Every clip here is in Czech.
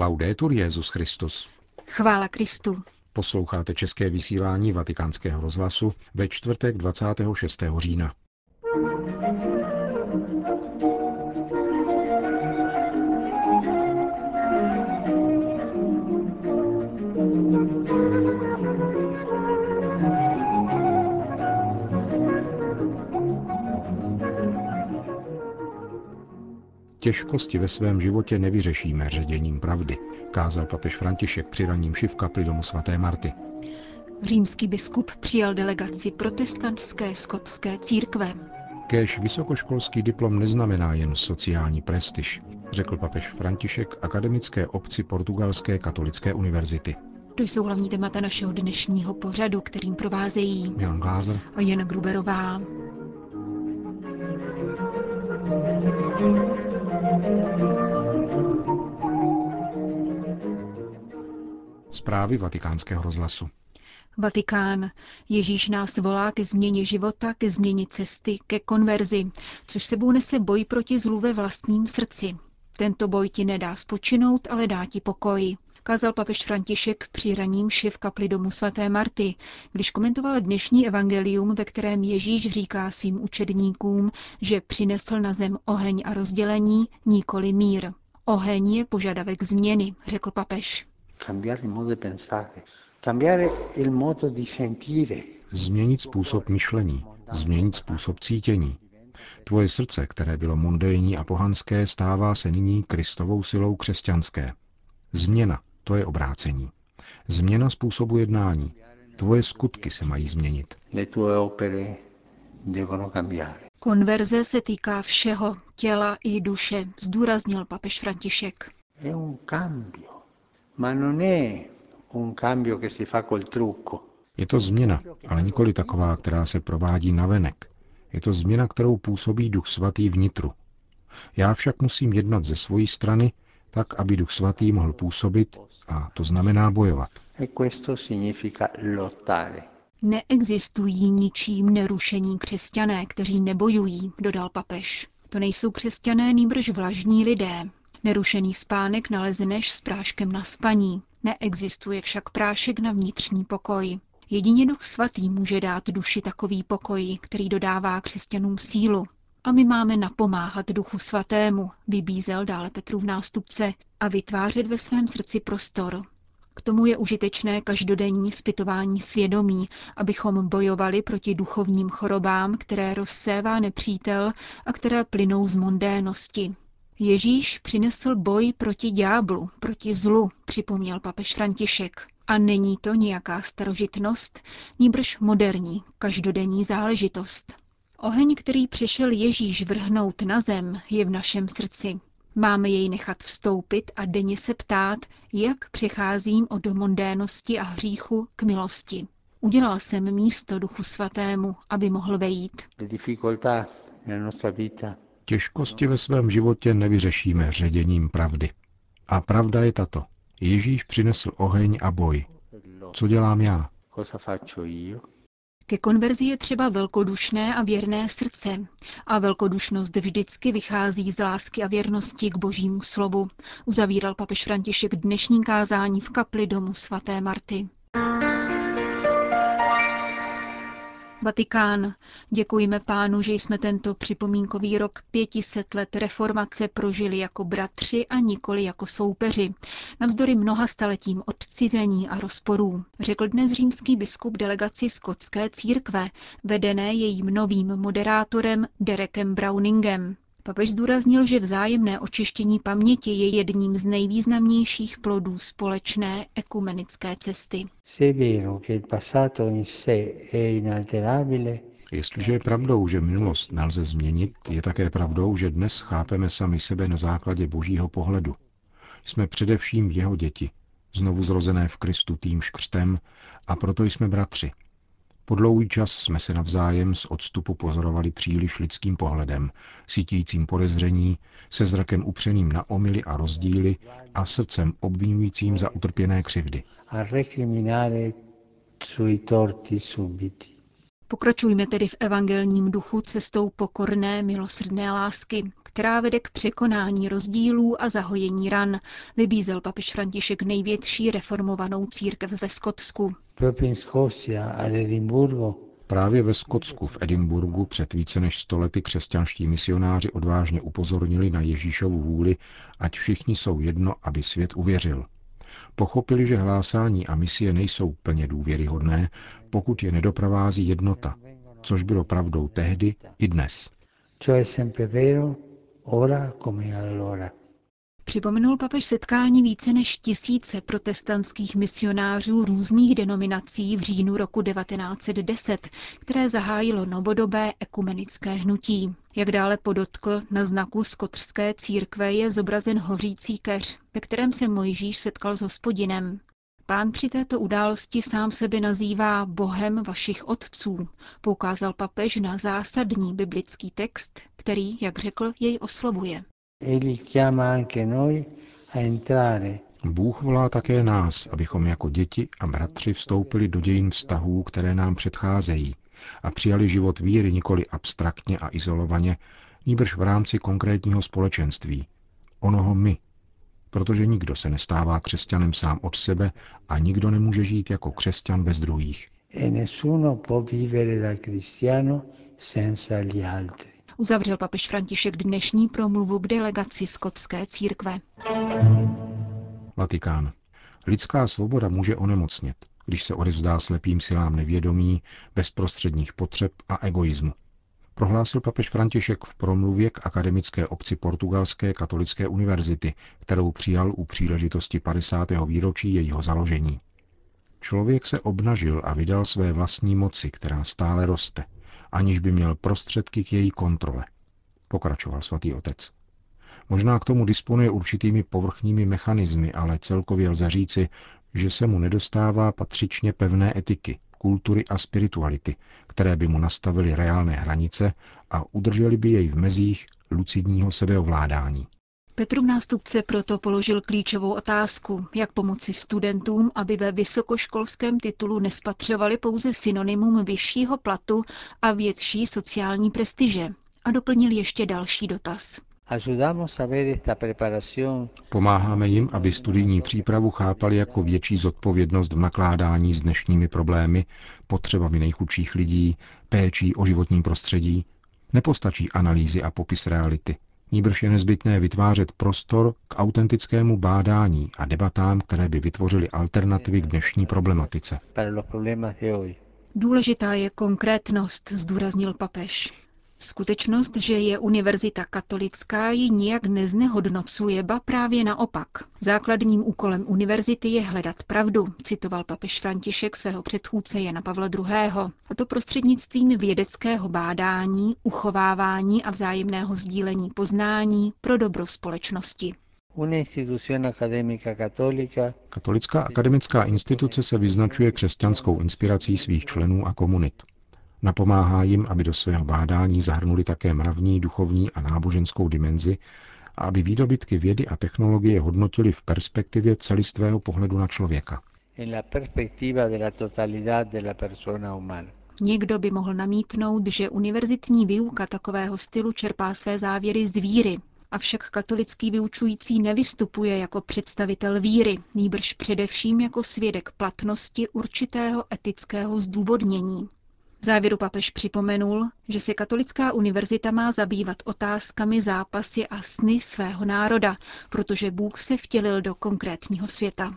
Laudetur Jezus Christus. Chvála Kristu. Posloucháte české vysílání Vatikánského rozhlasu ve čtvrtek 26. října. Těžkosti ve svém životě nevyřešíme ředěním pravdy, kázal papež František při raním v kapli domu svaté Marty. Římský biskup přijal delegaci protestantské skotské církve. Kéž vysokoškolský diplom neznamená jen sociální prestiž, řekl papež František akademické obci Portugalské katolické univerzity. To jsou hlavní témata našeho dnešního pořadu, kterým provázejí Jan Glázer a Jan Gruberová. Zprávy vatikánského rozhlasu. Vatikán. Ježíš nás volá ke změně života, ke změně cesty, ke konverzi, což sebou nese boj proti zlu ve vlastním srdci. Tento boj ti nedá spočinout, ale dá ti pokoj. Kázal papež František při raním v kapli domu svaté Marty, když komentoval dnešní evangelium, ve kterém Ježíš říká svým učedníkům, že přinesl na zem oheň a rozdělení, nikoli mír. Oheň je požadavek změny, řekl papež. Změnit způsob myšlení, změnit způsob cítění. Tvoje srdce, které bylo mundénní a pohanské, stává se nyní kristovou silou křesťanské. Změna, to je obrácení. Změna způsobu jednání. Tvoje skutky se mají změnit. Konverze se týká všeho, těla i duše, zdůraznil papež František. Je to změna, ale nikoli taková, která se provádí navenek. Je to změna, kterou působí Duch Svatý vnitru. Já však musím jednat ze své strany, tak aby Duch Svatý mohl působit, a to znamená bojovat. Neexistují ničím nerušení křesťané, kteří nebojují, dodal papež. To nejsou křesťané nýbrž vlažní lidé. Nerušený spánek nalezneš s práškem na spaní. Neexistuje však prášek na vnitřní pokoj. Jedině Duch Svatý může dát duši takový pokoj, který dodává křesťanům sílu. A my máme napomáhat Duchu Svatému, vybízel dále Petrův nástupce, a vytvářet ve svém srdci prostor. K tomu je užitečné každodenní zpytování svědomí, abychom bojovali proti duchovním chorobám, které rozsévá nepřítel a které plynou z mondénosti. Ježíš přinesl boj proti ďáblu, proti zlu, připomněl papež František. A není to nějaká starožitnost, níbrž moderní, každodenní záležitost. Oheň, který přišel Ježíš vrhnout na zem, je v našem srdci. Máme jej nechat vstoupit a denně se ptát, jak přecházím od mondénosti a hříchu k milosti. Udělal jsem místo Duchu Svatému, aby mohl vejít. Těžkosti ve svém životě nevyřešíme ředěním pravdy. A pravda je tato. Ježíš přinesl oheň a boj. Co dělám já? Ke konverzi je třeba velkodušné a věrné srdce. A velkodušnost vždycky vychází z lásky a věrnosti k božímu slovu, uzavíral papež František dnešní kázání v kapli domu svaté Marty. Vatikán. Děkujeme pánu, že jsme tento připomínkový rok 500 let reformace prožili jako bratři a nikoli jako soupeři, navzdory mnoha staletím odcizení a rozporů, řekl dnes římský biskup delegaci skotské církve, vedené jejím novým moderátorem Derekem Browningem. Papež zdůraznil, že vzájemné očištění paměti je jedním z nejvýznamnějších plodů společné ekumenické cesty. Jestliže je pravdou, že minulost nelze změnit, je také pravdou, že dnes chápeme sami sebe na základě božího pohledu. Jsme především jeho děti, znovu zrozené v Kristu tým škřtem, a proto jsme bratři, po dlouhý čas jsme se navzájem z odstupu pozorovali příliš lidským pohledem, sítícím podezření, se zrakem upřeným na omily a rozdíly a srdcem obvinujícím za utrpěné křivdy. Pokračujme tedy v evangelním duchu cestou pokorné, milosrdné lásky, která vede k překonání rozdílů a zahojení ran, vybízel papež František největší reformovanou církev ve Skotsku. Právě ve Skotsku v Edinburgu před více než stolety křesťanští misionáři odvážně upozornili na Ježíšovu vůli, ať všichni jsou jedno, aby svět uvěřil. Pochopili, že hlásání a misie nejsou plně důvěryhodné, pokud je nedoprovází jednota, což bylo pravdou tehdy i dnes. Připomenul papež setkání více než tisíce protestantských misionářů různých denominací v říjnu roku 1910, které zahájilo novodobé ekumenické hnutí. Jak dále podotkl, na znaku skotrské církve je zobrazen hořící keř, ve kterém se Mojžíš setkal s hospodinem. Pán při této události sám sebe nazývá Bohem vašich otců, poukázal papež na zásadní biblický text, který, jak řekl, jej oslovuje. Bůh volá také nás, abychom jako děti a bratři vstoupili do dějin vztahů, které nám předcházejí a přijali život víry nikoli abstraktně a izolovaně, níbrž v rámci konkrétního společenství, onoho my, protože nikdo se nestává křesťanem sám od sebe a nikdo nemůže žít jako křesťan bez druhých. E nessuno può vivere da cristiano senza gli altri uzavřel papež František dnešní promluvu k delegaci skotské církve. Vatikán. Lidská svoboda může onemocnět, když se odevzdá slepým silám nevědomí, bezprostředních potřeb a egoismu. Prohlásil papež František v promluvě k akademické obci Portugalské katolické univerzity, kterou přijal u příležitosti 50. výročí jejího založení. Člověk se obnažil a vydal své vlastní moci, která stále roste – aniž by měl prostředky k její kontrole. Pokračoval svatý otec. Možná k tomu disponuje určitými povrchními mechanismy, ale celkově lze říci, že se mu nedostává patřičně pevné etiky, kultury a spirituality, které by mu nastavily reálné hranice a udrželi by jej v mezích lucidního sebeovládání. Petrův nástupce proto položil klíčovou otázku, jak pomoci studentům, aby ve vysokoškolském titulu nespatřovali pouze synonymum vyššího platu a větší sociální prestiže. A doplnil ještě další dotaz. Pomáháme jim, aby studijní přípravu chápali jako větší zodpovědnost v nakládání s dnešními problémy, potřebami nejchudších lidí, péčí o životní prostředí. Nepostačí analýzy a popis reality. Níbrž je nezbytné vytvářet prostor k autentickému bádání a debatám, které by vytvořily alternativy k dnešní problematice. Důležitá je konkrétnost, zdůraznil papež. Skutečnost, že je univerzita katolická, ji nijak neznehodnocuje, ba právě naopak. Základním úkolem univerzity je hledat pravdu, citoval papež František svého předchůdce Jana Pavla II. A to prostřednictvím vědeckého bádání, uchovávání a vzájemného sdílení poznání pro dobro společnosti. Katolická akademická instituce se vyznačuje křesťanskou inspirací svých členů a komunit. Napomáhá jim, aby do svého bádání zahrnuli také mravní, duchovní a náboženskou dimenzi a aby výdobytky vědy a technologie hodnotili v perspektivě celistvého pohledu na člověka. Někdo by mohl namítnout, že univerzitní výuka takového stylu čerpá své závěry z víry, avšak katolický vyučující nevystupuje jako představitel víry, nýbrž především jako svědek platnosti určitého etického zdůvodnění. V závěru papež připomenul, že se katolická univerzita má zabývat otázkami zápasy a sny svého národa, protože Bůh se vtělil do konkrétního světa.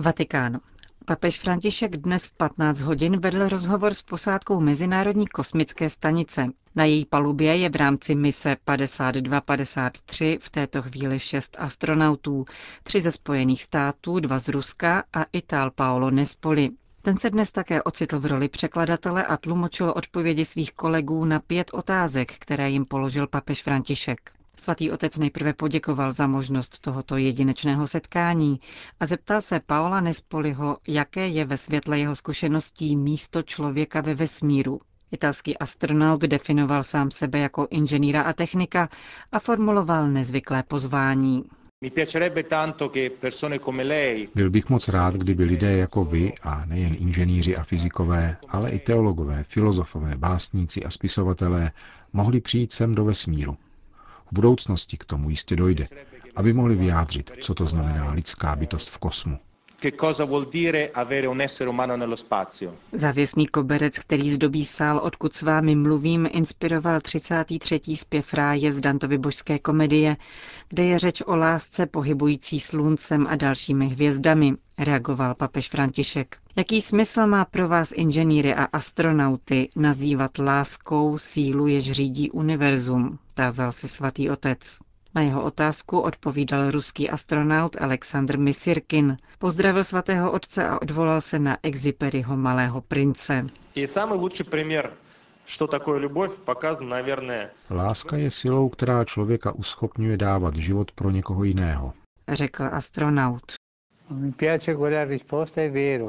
Vatikán. Papež František dnes v 15 hodin vedl rozhovor s posádkou Mezinárodní kosmické stanice. Na její palubě je v rámci mise 5253 v této chvíli šest astronautů, tři ze Spojených států, dva z Ruska a Ital Paolo Nespoli. Ten se dnes také ocitl v roli překladatele a tlumočil odpovědi svých kolegů na pět otázek, které jim položil papež František. Svatý otec nejprve poděkoval za možnost tohoto jedinečného setkání a zeptal se Paola Nespoliho, jaké je ve světle jeho zkušeností místo člověka ve vesmíru. Italský astronaut definoval sám sebe jako inženýra a technika a formuloval nezvyklé pozvání. Byl bych moc rád, kdyby lidé jako vy, a nejen inženýři a fyzikové, ale i teologové, filozofové, básníci a spisovatelé, mohli přijít sem do vesmíru. V budoucnosti k tomu jistě dojde, aby mohli vyjádřit, co to znamená lidská bytost v kosmu che cosa vuol dire avere un essere umano nello spazio. Závěsný koberec, který zdobí sál, odkud s vámi mluvím, inspiroval 33. zpěv ráje z Dantovy božské komedie, kde je řeč o lásce pohybující sluncem a dalšími hvězdami, reagoval papež František. Jaký smysl má pro vás inženýry a astronauty nazývat láskou sílu, jež řídí univerzum, tázal se svatý otec. Na jeho otázku odpovídal ruský astronaut Aleksandr Misirkin. Pozdravil svatého otce a odvolal se na Exiperiho malého prince. Láska je silou, která člověka uschopňuje dávat život pro někoho jiného, řekl astronaut.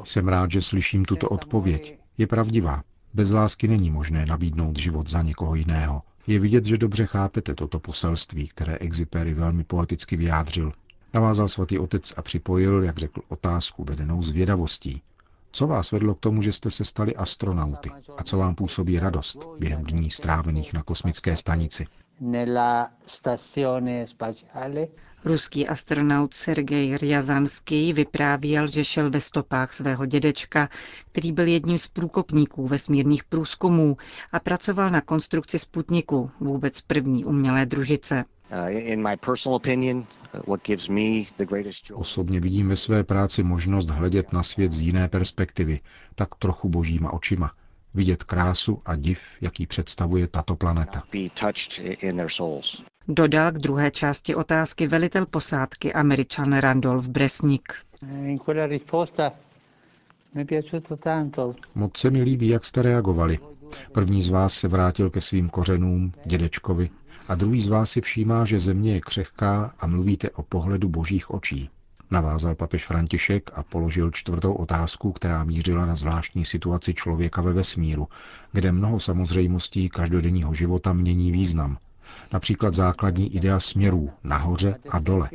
Jsem rád, že slyším tuto odpověď. Je pravdivá. Bez lásky není možné nabídnout život za někoho jiného. Je vidět, že dobře chápete toto poselství, které Exipéry velmi poeticky vyjádřil. Navázal svatý otec a připojil, jak řekl, otázku vedenou zvědavostí. Co vás vedlo k tomu, že jste se stali astronauty? A co vám působí radost během dní strávených na kosmické stanici? Ruský astronaut Sergej Ryazanský vyprávěl, že šel ve stopách svého dědečka, který byl jedním z průkopníků vesmírných průzkumů a pracoval na konstrukci Sputniku, vůbec první umělé družice. Uh, Osobně vidím ve své práci možnost hledět na svět z jiné perspektivy, tak trochu božíma očima. Vidět krásu a div, jaký představuje tato planeta. Dodal k druhé části otázky velitel posádky američan Randolph Bresnik. Moc se mi líbí, jak jste reagovali. První z vás se vrátil ke svým kořenům, dědečkovi, a druhý z vás si všímá, že země je křehká a mluvíte o pohledu božích očí. Navázal papež František a položil čtvrtou otázku, která mířila na zvláštní situaci člověka ve vesmíru, kde mnoho samozřejmostí každodenního života mění význam například základní idea směrů nahoře a dole.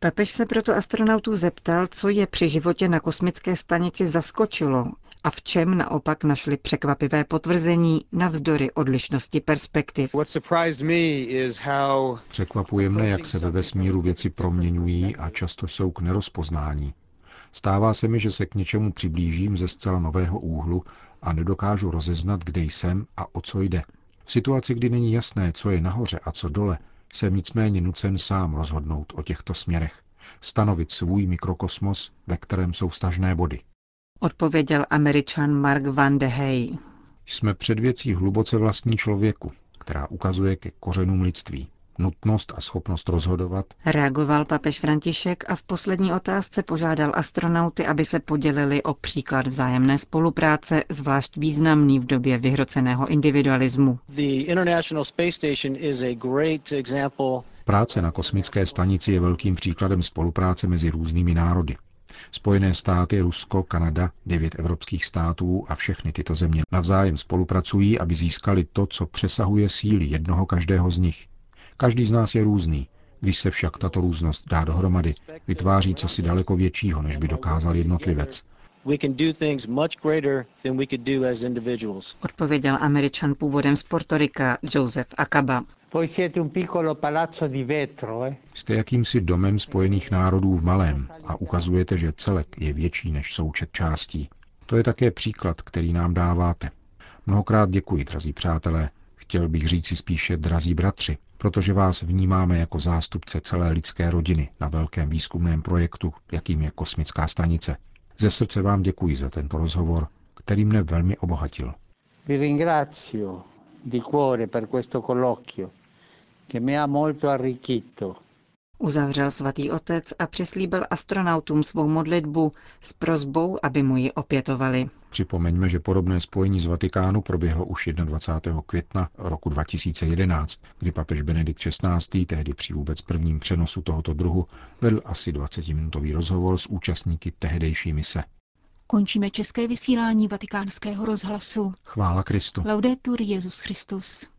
Papež se proto astronautů zeptal, co je při životě na kosmické stanici zaskočilo a v čem naopak našli překvapivé potvrzení navzdory odlišnosti perspektiv. Překvapuje mne, jak se ve vesmíru věci proměňují a často jsou k nerozpoznání. Stává se mi, že se k něčemu přiblížím ze zcela nového úhlu a nedokážu rozeznat, kde jsem a o co jde. V situaci, kdy není jasné, co je nahoře a co dole, jsem nicméně nucen sám rozhodnout o těchto směrech, stanovit svůj mikrokosmos, ve kterém jsou stažné body. Odpověděl američan Mark Van de Hey. Jsme před věcí hluboce vlastní člověku, která ukazuje ke kořenům lidství nutnost a schopnost rozhodovat. Reagoval papež František a v poslední otázce požádal astronauty, aby se podělili o příklad vzájemné spolupráce, zvlášť významný v době vyhroceného individualismu. Práce na kosmické stanici je velkým příkladem spolupráce mezi různými národy. Spojené státy, Rusko, Kanada, devět evropských států a všechny tyto země navzájem spolupracují, aby získali to, co přesahuje síly jednoho každého z nich. Každý z nás je různý. Když se však tato různost dá dohromady, vytváří cosi daleko většího, než by dokázal jednotlivec. Odpověděl američan původem z Portorika Joseph Akaba. Eh? Jste jakýmsi domem spojených národů v malém a ukazujete, že celek je větší než součet částí. To je také příklad, který nám dáváte. Mnohokrát děkuji, drazí přátelé. Chtěl bych říci spíše drazí bratři, protože vás vnímáme jako zástupce celé lidské rodiny na velkém výzkumném projektu, jakým je kosmická stanice. Ze srdce vám děkuji za tento rozhovor, který mne velmi obohatil. Vi ringrazio di cuore per questo colloquio, che mi ha molto arricchito. Uzavřel svatý otec a přislíbil astronautům svou modlitbu s prozbou, aby mu ji opětovali. Připomeňme, že podobné spojení z Vatikánu proběhlo už 21. května roku 2011, kdy papež Benedikt XVI. tehdy při vůbec prvním přenosu tohoto druhu vedl asi 20-minutový rozhovor s účastníky tehdejší mise. Končíme české vysílání vatikánského rozhlasu. Chvála Kristu. Laudetur Jezus Christus.